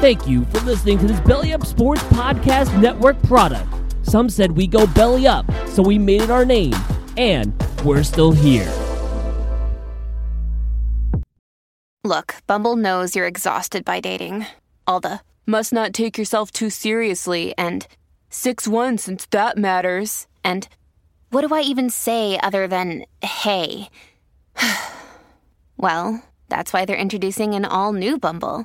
Thank you for listening to this Belly Up Sports Podcast Network product. Some said we go belly up, so we made it our name, and we're still here. Look, Bumble knows you're exhausted by dating. All the must not take yourself too seriously and 6 1 since that matters. And what do I even say other than hey? well, that's why they're introducing an all new Bumble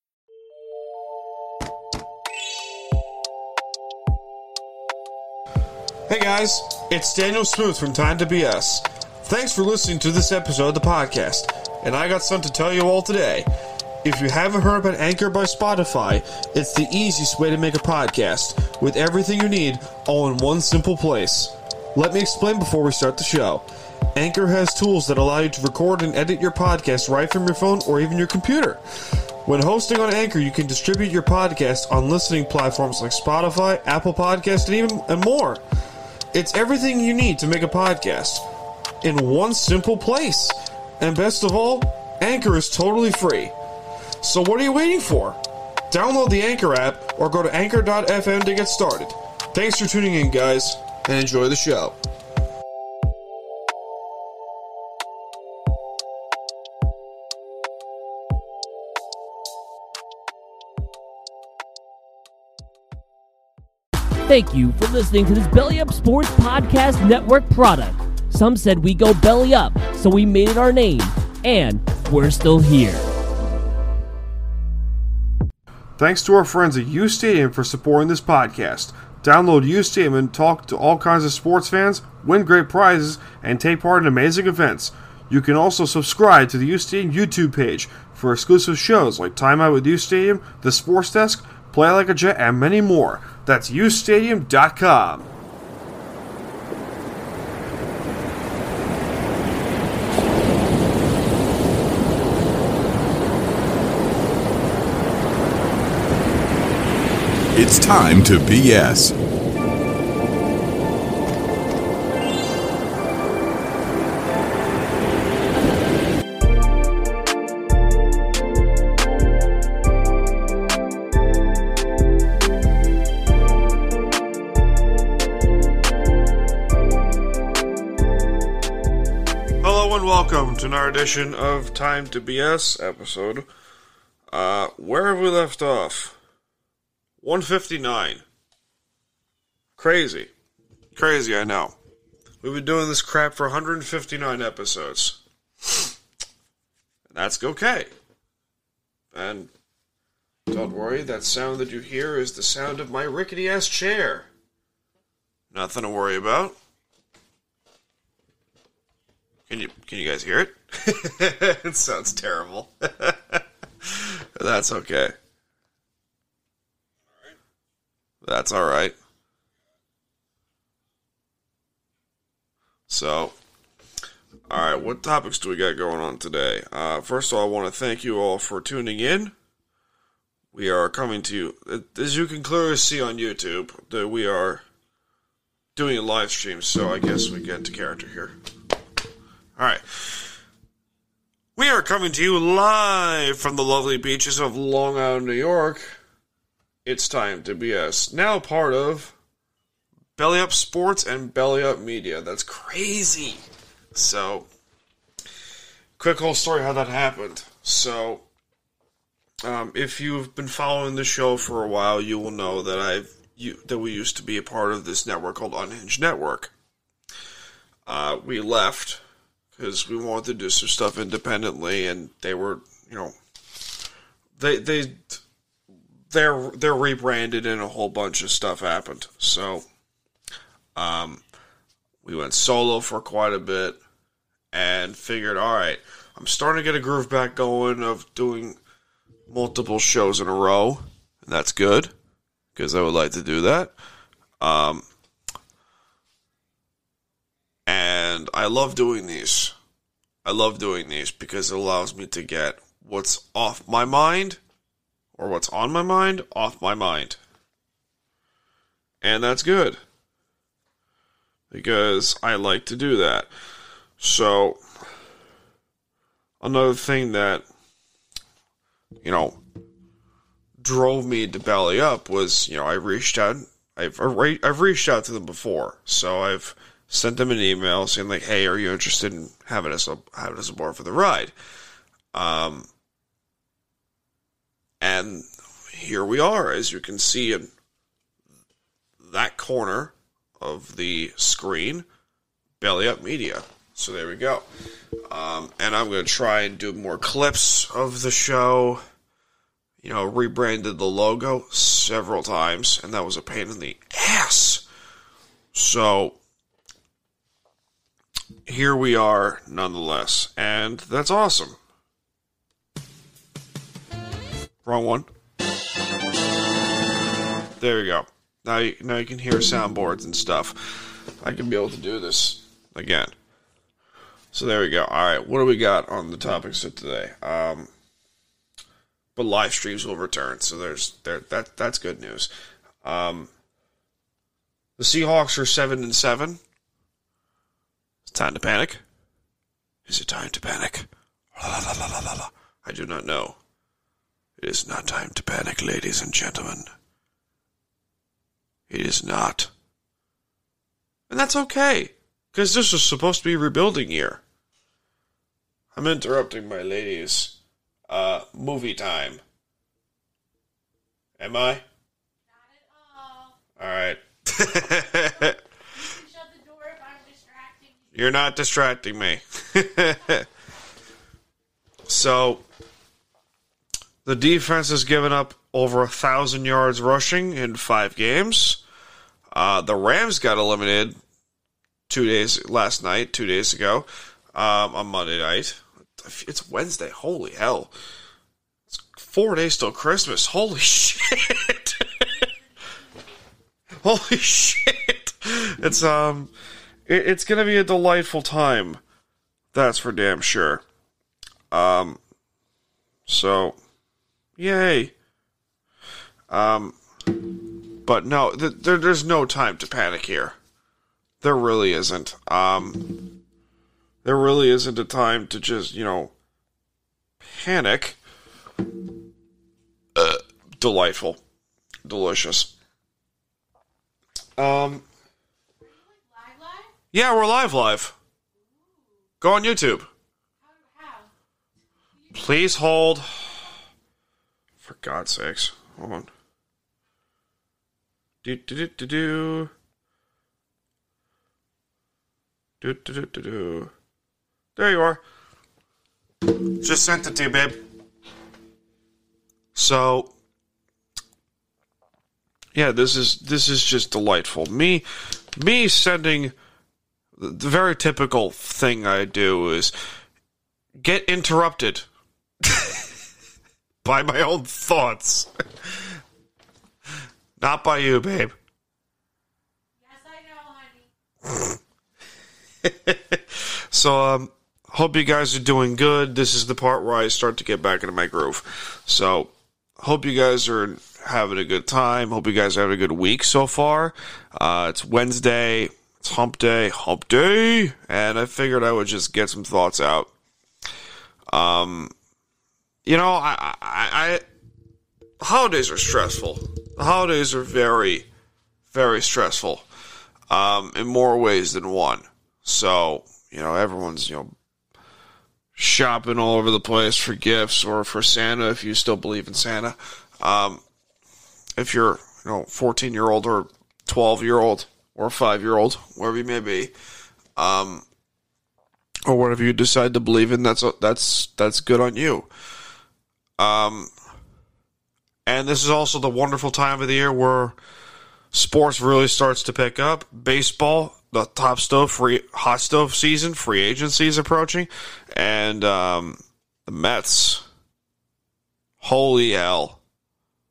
Hey guys, it's Daniel Smooth from Time to BS. Thanks for listening to this episode of the podcast, and I got something to tell you all today. If you haven't heard about Anchor by Spotify, it's the easiest way to make a podcast with everything you need all in one simple place. Let me explain before we start the show. Anchor has tools that allow you to record and edit your podcast right from your phone or even your computer. When hosting on Anchor, you can distribute your podcast on listening platforms like Spotify, Apple Podcast, and even and more. It's everything you need to make a podcast in one simple place. And best of all, Anchor is totally free. So what are you waiting for? Download the Anchor app or go to anchor.fm to get started. Thanks for tuning in, guys, and enjoy the show. Thank you for listening to this Belly Up Sports Podcast Network product. Some said we go belly up, so we made it our name, and we're still here. Thanks to our friends at U Stadium for supporting this podcast. Download U Stadium and talk to all kinds of sports fans, win great prizes, and take part in amazing events. You can also subscribe to the U Stadium YouTube page for exclusive shows like Time Out with U Stadium, The Sports Desk, Play Like a Jet, and many more. That's ustadium.com. It's time to BS. To another edition of Time to BS episode. Uh, where have we left off? 159. Crazy. Crazy, I know. We've been doing this crap for 159 episodes. That's okay. And don't worry, that sound that you hear is the sound of my rickety ass chair. Nothing to worry about. Can you can you guys hear it? it sounds terrible. That's okay. That's all right. So, all right, what topics do we got going on today? Uh, first of all, I want to thank you all for tuning in. We are coming to you, as you can clearly see on YouTube, that we are doing a live stream. So I guess we get into character here. All right. We are coming to you live from the lovely beaches of Long Island, New York. It's time to BS. Now part of Belly Up Sports and Belly Up Media. That's crazy. So, quick whole story how that happened. So, um, if you've been following the show for a while, you will know that I've you, that we used to be a part of this network called Unhinged Network. Uh, we left because we wanted to do some stuff independently, and they were, you know, they they they're they're rebranded and a whole bunch of stuff happened. So, um, we went solo for quite a bit and figured, all right, I'm starting to get a groove back going of doing multiple shows in a row. And that's good because I would like to do that. Um, and I love doing these. I love doing these because it allows me to get what's off my mind or what's on my mind off my mind. And that's good because I like to do that. So, another thing that, you know, drove me to belly up was, you know, I reached out. I've I've reached out to them before, so I've sent them an email saying like, "Hey, are you interested in having us having us aboard for the ride?" Um, and here we are, as you can see in that corner of the screen, Belly Up Media. So there we go. Um, and I'm going to try and do more clips of the show. You know, rebranded the logo several times, and that was a pain in the ass. So here we are, nonetheless, and that's awesome. Wrong one. There we go. Now you, now you can hear soundboards and stuff. I can be able to do this again. So there we go. All right, what do we got on the topics of today? Um, but live streams will return, so there's there that that's good news. Um, the Seahawks are seven and seven. Time to panic. Is it time to panic? La, la, la, la, la, la. I do not know. It is not time to panic, ladies and gentlemen. It is not. And that's okay, because this was supposed to be rebuilding year. I'm interrupting my ladies. uh, movie time. Am I? Not at all. All right. You shut the door if I'm distracting you. You're not distracting me. so, the defense has given up over a thousand yards rushing in five games. Uh, the Rams got eliminated two days last night, two days ago, um, on Monday night. It's Wednesday. Holy hell! It's four days till Christmas. Holy shit! Holy shit! It's um, it, it's gonna be a delightful time. That's for damn sure. Um, so, yay. Um, but no, th- there, there's no time to panic here. There really isn't. Um, there really isn't a time to just, you know, panic. Uh, delightful. Delicious. Um? Yeah, we're live, live. Go on YouTube. Please hold. For God's sakes. Hold on. Do do do do do. Do do do do do. There you are. Just sent it to you, babe. So yeah, this is this is just delightful. Me me sending the very typical thing I do is get interrupted by my own thoughts. Not by you, babe. Yes, I know, honey. So, um, hope you guys are doing good. This is the part where I start to get back into my groove. So, hope you guys are having a good time. Hope you guys are having a good week so far. Uh, it's Wednesday. It's hump day. Hump day. And I figured I would just get some thoughts out. Um, you know, I, I, I holidays are stressful. The holidays are very, very stressful. Um, in more ways than one. So, you know, everyone's, you know, shopping all over the place for gifts or for Santa if you still believe in Santa. Um, if you're, you know, 14 year old or 12 year old or 5 year old, wherever you may be, um, or whatever you decide to believe in, that's, that's, that's good on you. Um, and this is also the wonderful time of the year where sports really starts to pick up. Baseball the top stove free hot stove season, free agency is approaching, and um, the Mets. Holy hell!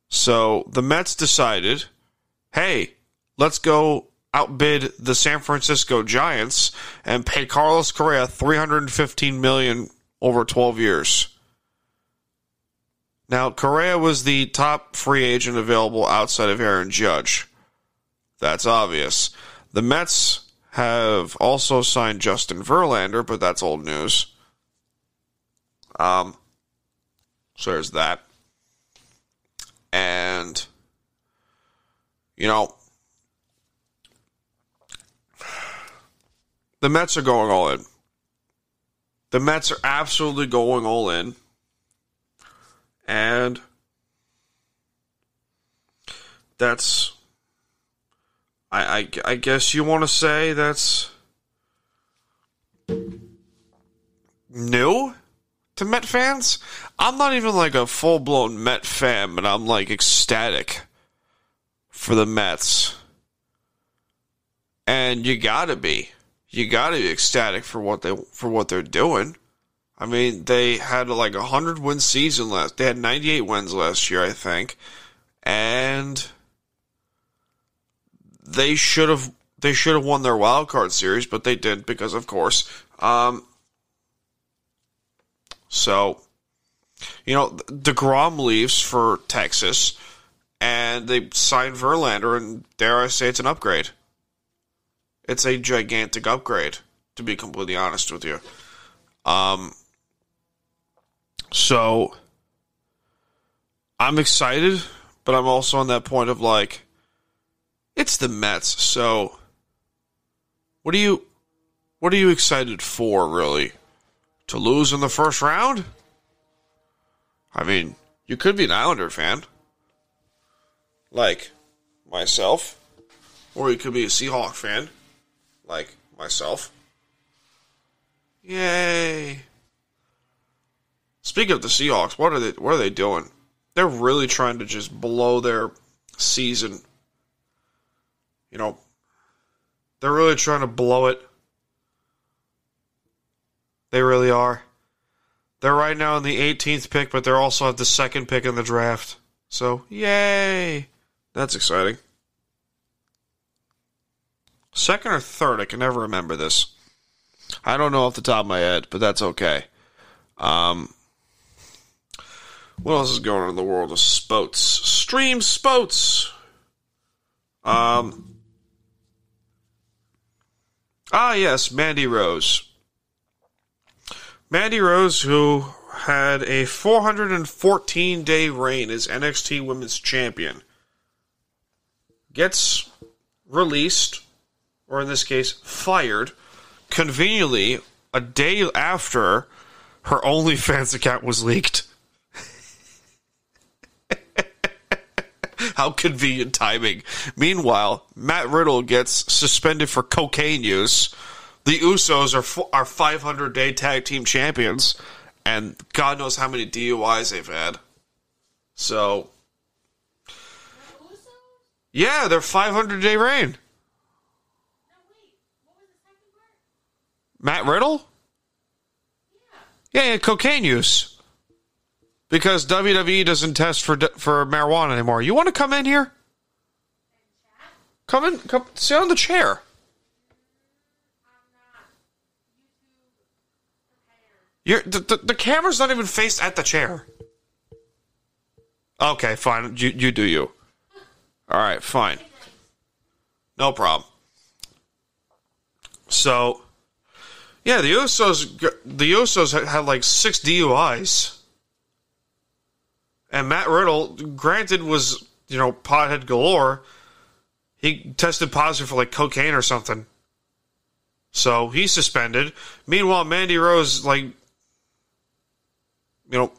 So the Mets decided, hey, let's go outbid the San Francisco Giants and pay Carlos Correa 315 million over 12 years. Now, Correa was the top free agent available outside of Aaron Judge. That's obvious. The Mets have also signed Justin Verlander, but that's old news. Um, so there's that. And, you know, the Mets are going all in. The Mets are absolutely going all in. And that's I, I, I guess you want to say that's new to Met fans. I'm not even like a full blown Met fan, but I'm like ecstatic for the Mets. And you gotta be. You gotta be ecstatic for what they for what they're doing. I mean, they had like a hundred win season last. They had 98 wins last year, I think, and they should have they should have won their wild card series, but they didn't because, of course. Um, so, you know, Degrom leaves for Texas, and they signed Verlander, and dare I say, it's an upgrade. It's a gigantic upgrade, to be completely honest with you. Um, so I'm excited, but I'm also on that point of like, it's the Mets. So what are you, what are you excited for, really? To lose in the first round? I mean, you could be an Islander fan, like myself, or you could be a Seahawk fan, like myself. Yay! Speaking of the Seahawks, what are they? What are they doing? They're really trying to just blow their season. You know, they're really trying to blow it. They really are. They're right now in the 18th pick, but they're also at the second pick in the draft. So, yay! That's exciting. Second or third, I can never remember this. I don't know off the top of my head, but that's okay. Um, what else is going on in the world of spots? Stream spots. Um. Ah, yes, Mandy Rose. Mandy Rose, who had a 414 day reign as NXT Women's Champion, gets released, or in this case, fired, conveniently a day after her OnlyFans account was leaked. How convenient timing. Meanwhile, Matt Riddle gets suspended for cocaine use. The Usos are are 500 day tag team champions, and God knows how many DUIs they've had. So, yeah, they're 500 day reign. Matt Riddle? Yeah, yeah, cocaine use. Because WWE doesn't test for for marijuana anymore. You want to come in here? Come in, come sit on the chair. You're, the, the, the camera's not even faced at the chair. Okay, fine. You you do you. All right, fine. No problem. So, yeah, the Usos the Usos had, like six DUIs, and Matt Riddle, granted, was you know pothead galore. He tested positive for like cocaine or something, so he's suspended. Meanwhile, Mandy Rose, like, you know.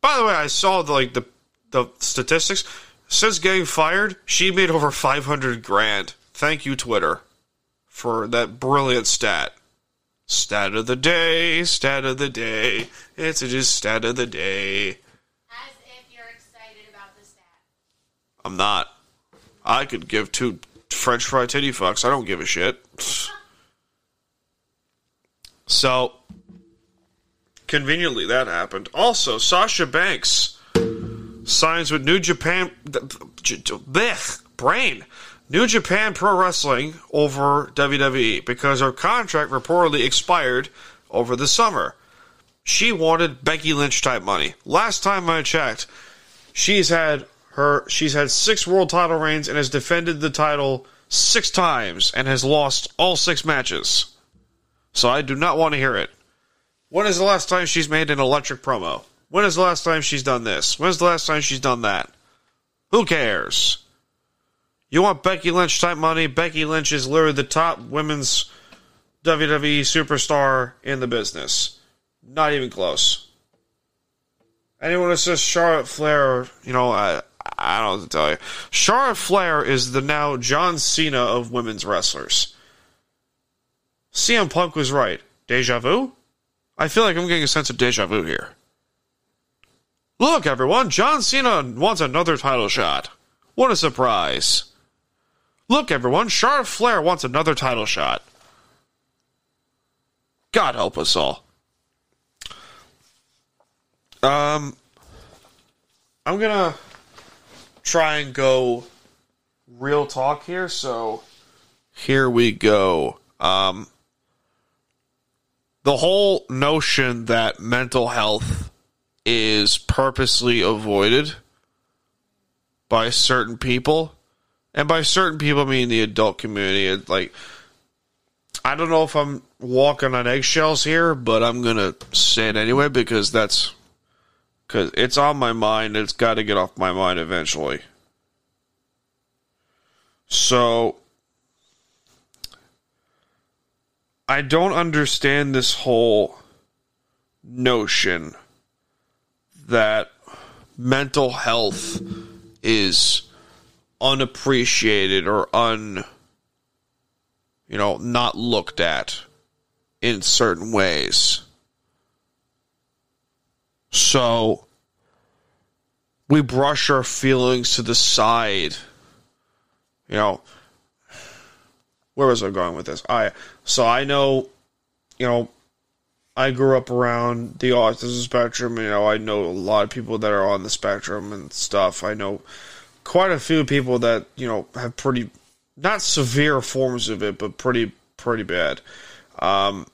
By the way, I saw the, like the the statistics. Since getting fired, she made over five hundred grand. Thank you, Twitter, for that brilliant stat. Stat of the day, stat of the day. It's just stat of the day. As if you're excited about the stat. I'm not. I could give two French fry titty fucks. I don't give a shit. So, conveniently, that happened. Also, Sasha Banks signs with New Japan. Blech, brain. New Japan Pro Wrestling over WWE because her contract reportedly expired over the summer. She wanted Becky Lynch type money. Last time I checked, she's had her she's had six world title reigns and has defended the title six times and has lost all six matches. So I do not want to hear it. When is the last time she's made an electric promo? When is the last time she's done this? When's the last time she's done that? Who cares? You want Becky Lynch type money? Becky Lynch is literally the top women's WWE superstar in the business. Not even close. Anyone that says Charlotte Flair, you know, I, I don't know tell you. Charlotte Flair is the now John Cena of women's wrestlers. CM Punk was right. Deja vu? I feel like I'm getting a sense of deja vu here. Look, everyone, John Cena wants another title shot. What a surprise. Look, everyone, Charlotte Flair wants another title shot. God help us all. Um, I'm gonna try and go real talk here. So here we go. Um, the whole notion that mental health is purposely avoided by certain people, and by certain people, I mean the adult community. It, like, I don't know if I'm walking on eggshells here, but I'm gonna say it anyway because that's because it's on my mind. It's got to get off my mind eventually. So I don't understand this whole notion that mental health is unappreciated or un you know not looked at in certain ways. So we brush our feelings to the side. You know, where was I going with this? I so I know, you know, I grew up around the autism spectrum. You know, I know a lot of people that are on the spectrum and stuff. I know quite a few people that you know have pretty not severe forms of it, but pretty pretty bad. Um,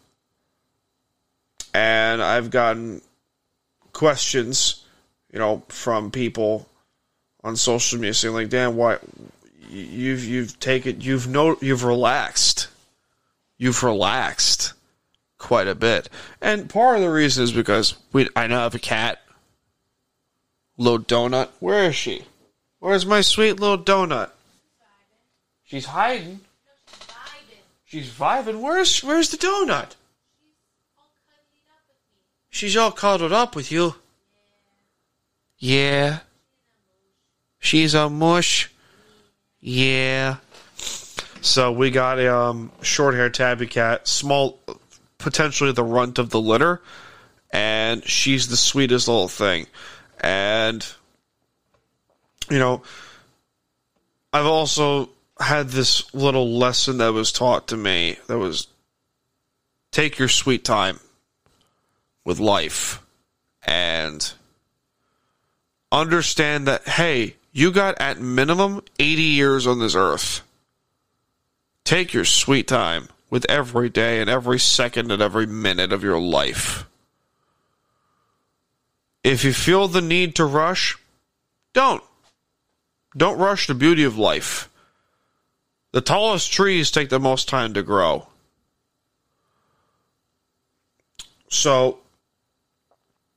and I've gotten questions, you know, from people on social media saying like, "Damn, why you've you've taken you've no you've relaxed, you've relaxed quite a bit." And part of the reason is because we I now have a cat, little donut. Where is she? Where's my sweet little donut? She's hiding. She's vibing. Where's where's the donut? She's all cuddled up with you. Yeah. She's a mush. Yeah. So we got a um, short hair tabby cat, small, potentially the runt of the litter, and she's the sweetest little thing. And, you know, I've also had this little lesson that was taught to me that was take your sweet time with life and understand that hey you got at minimum 80 years on this earth. Take your sweet time with every day and every second and every minute of your life. If you feel the need to rush don't don't rush the beauty of life the tallest trees take the most time to grow. So,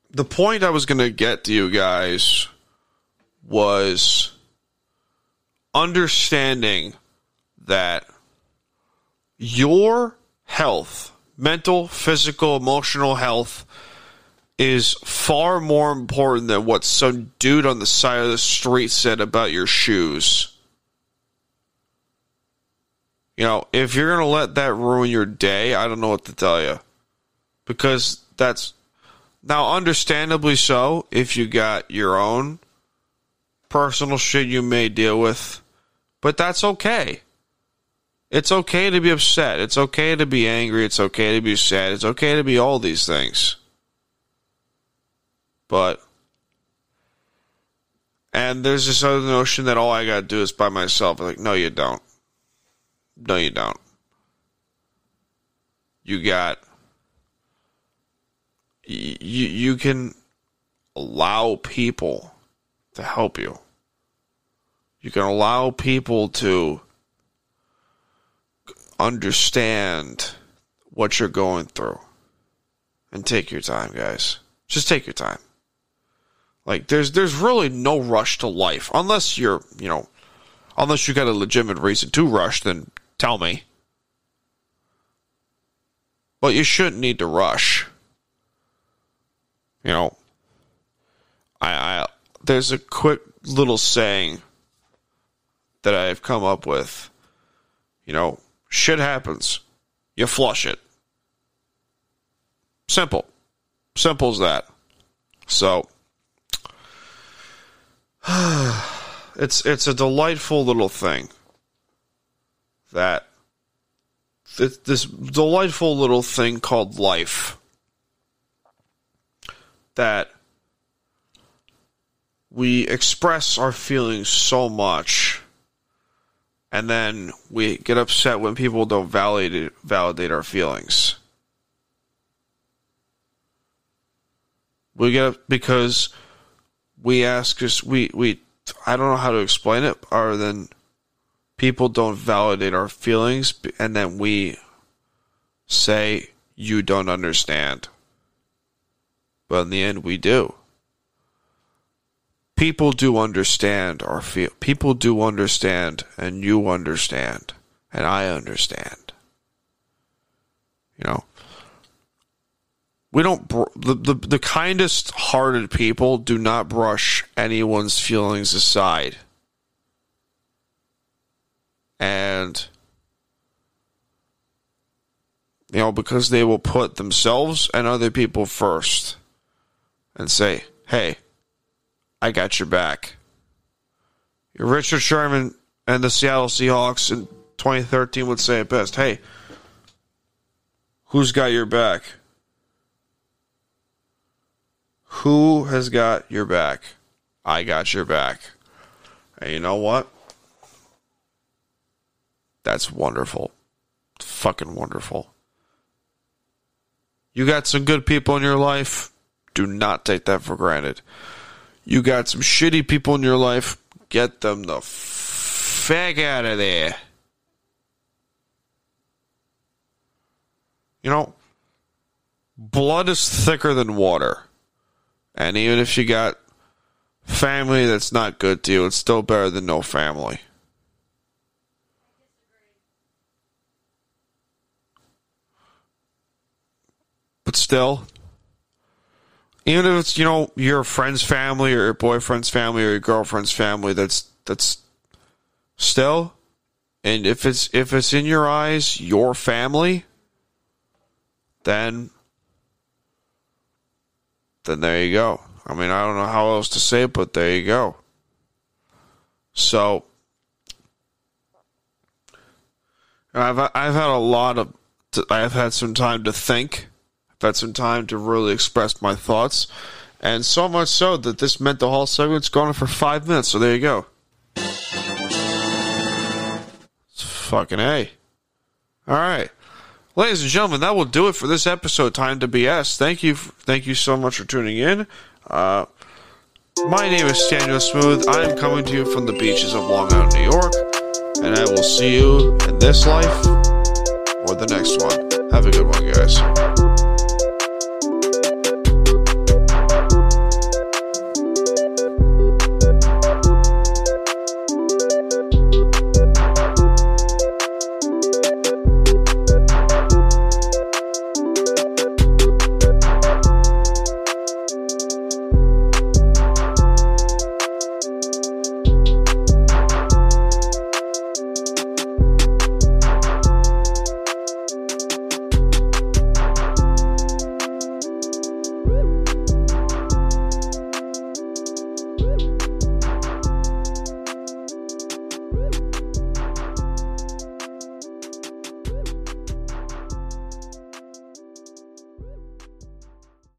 the point I was going to get to you guys was understanding that your health, mental, physical, emotional health, is far more important than what some dude on the side of the street said about your shoes. You know, if you're going to let that ruin your day, I don't know what to tell you. Because that's now understandably so if you got your own personal shit you may deal with, but that's okay. It's okay to be upset. It's okay to be angry. It's okay to be sad. It's okay to be all these things. But, and there's this other notion that all I got to do is by myself. Like, no, you don't. No, you don't. You got, you, you can allow people to help you. You can allow people to understand what you're going through. And take your time, guys. Just take your time. Like there's there's really no rush to life unless you're, you know, unless you got a legitimate reason to rush, then tell me. But you shouldn't need to rush. You know, I, I there's a quick little saying that I've come up with. You know, shit happens. You flush it. Simple. Simple as that. So it's it's a delightful little thing that this, delightful little thing called life that we express our feelings so much and then we get upset when people don't validate validate our feelings. We get because we ask us we we I don't know how to explain it other than people don't validate our feelings and then we say you don't understand. But in the end we do people do understand our feel people do understand and you understand and I understand. You know, we don't br- the, the the kindest hearted people do not brush anyone's feelings aside. And you know, because they will put themselves and other people first and say, "Hey, I got your back. Richard Sherman and the Seattle Seahawks in 2013 would say it best. Hey, who's got your back? Who has got your back? I got your back. And you know what? That's wonderful. Fucking wonderful. You got some good people in your life. Do not take that for granted. You got some shitty people in your life. Get them the fuck out of there. You know, blood is thicker than water. And even if you got family that's not good to you, it's still better than no family. But still, even if it's you know your friend's family or your boyfriend's family or your girlfriend's family that's that's still and if it's if it's in your eyes your family then then there you go i mean i don't know how else to say it but there you go so i've i've had a lot of i've had some time to think I've had some time to really express my thoughts. And so much so that this mental health segment's gone on for five minutes. So there you go. It's fucking A. All right. Ladies and gentlemen, that will do it for this episode, Time to BS. Thank you. Thank you so much for tuning in. Uh, my name is Daniel Smooth. I am coming to you from the beaches of Long Island, New York. And I will see you in this life or the next one. Have a good one, guys.